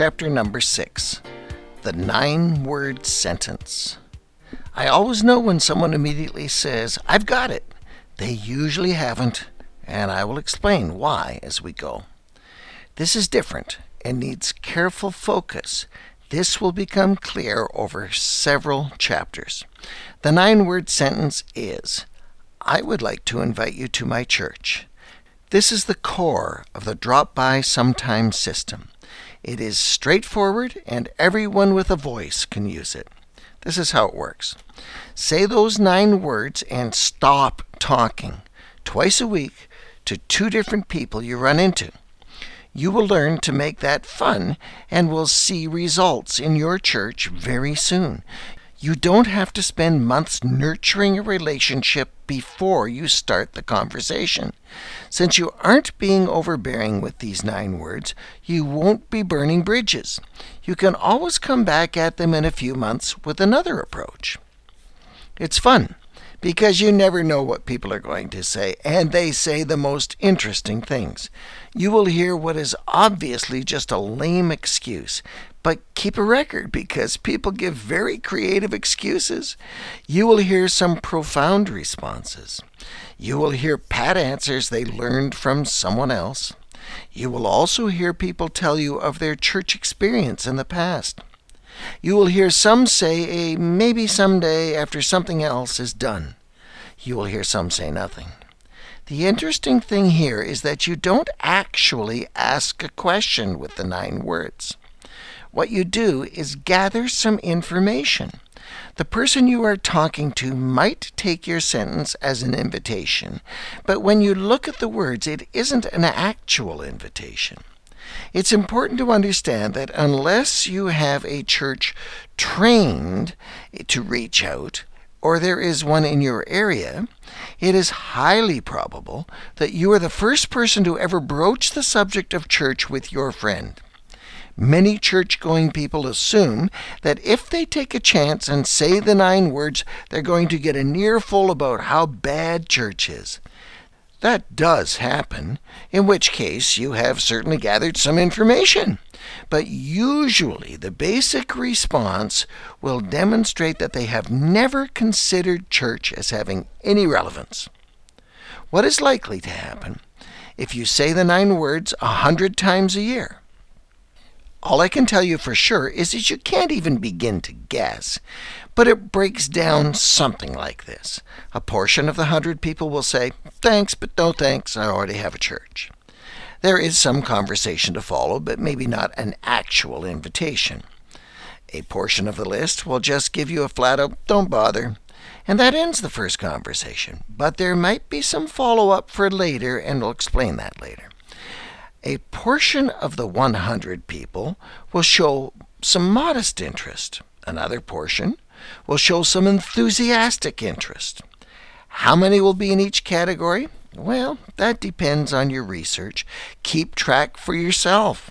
chapter number 6 The Nine Word Sentence. I always know when someone immediately says, I've got it. They usually haven't, and I will explain why as we go. This is different and needs careful focus. This will become clear over several chapters. The nine word sentence is I would like to invite you to my church. This is the core of the drop by sometime system. It is straightforward, and everyone with a voice can use it. This is how it works say those nine words and stop talking twice a week to two different people you run into. You will learn to make that fun and will see results in your church very soon. You don't have to spend months nurturing a relationship before you start the conversation. Since you aren't being overbearing with these nine words, you won't be burning bridges. You can always come back at them in a few months with another approach. It's fun because you never know what people are going to say, and they say the most interesting things. You will hear what is obviously just a lame excuse, but keep a record because people give very creative excuses. You will hear some profound responses. You will hear pat answers they learned from someone else. You will also hear people tell you of their church experience in the past. You will hear some say a maybe someday after something else is done. You will hear some say nothing. The interesting thing here is that you don't actually ask a question with the nine words. What you do is gather some information. The person you are talking to might take your sentence as an invitation, but when you look at the words, it isn't an actual invitation. It's important to understand that unless you have a church trained to reach out, or there is one in your area, it is highly probable that you are the first person to ever broach the subject of church with your friend. Many church going people assume that if they take a chance and say the nine words, they're going to get an earful about how bad church is. That does happen, in which case you have certainly gathered some information. But usually the basic response will demonstrate that they have never considered church as having any relevance. What is likely to happen if you say the nine words a hundred times a year? All I can tell you for sure is that you can't even begin to guess, but it breaks down something like this. A portion of the hundred people will say, Thanks, but no thanks, I already have a church. There is some conversation to follow, but maybe not an actual invitation. A portion of the list will just give you a flat out, Don't bother, and that ends the first conversation. But there might be some follow up for later, and we'll explain that later a portion of the 100 people will show some modest interest. Another portion will show some enthusiastic interest. How many will be in each category? Well, that depends on your research. Keep track for yourself.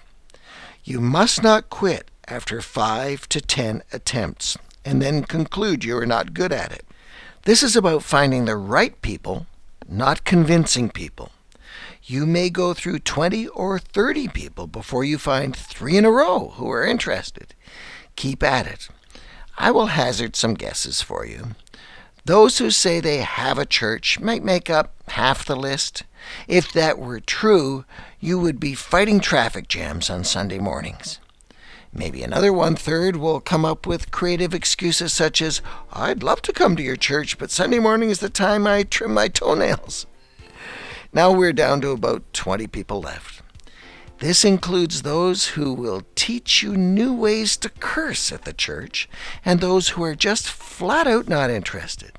You must not quit after five to ten attempts and then conclude you are not good at it. This is about finding the right people, not convincing people. You may go through 20 or 30 people before you find three in a row who are interested. Keep at it. I will hazard some guesses for you. Those who say they have a church might make up half the list. If that were true, you would be fighting traffic jams on Sunday mornings. Maybe another one third will come up with creative excuses such as, I'd love to come to your church, but Sunday morning is the time I trim my toenails. Now we're down to about 20 people left. This includes those who will teach you new ways to curse at the church and those who are just flat out not interested.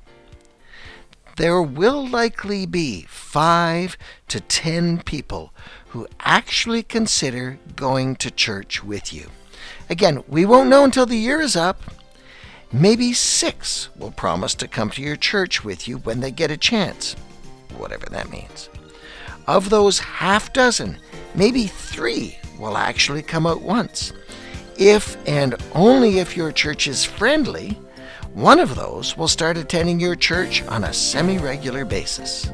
There will likely be five to ten people who actually consider going to church with you. Again, we won't know until the year is up. Maybe six will promise to come to your church with you when they get a chance, whatever that means. Of those half dozen, maybe three will actually come out once. If and only if your church is friendly, one of those will start attending your church on a semi regular basis.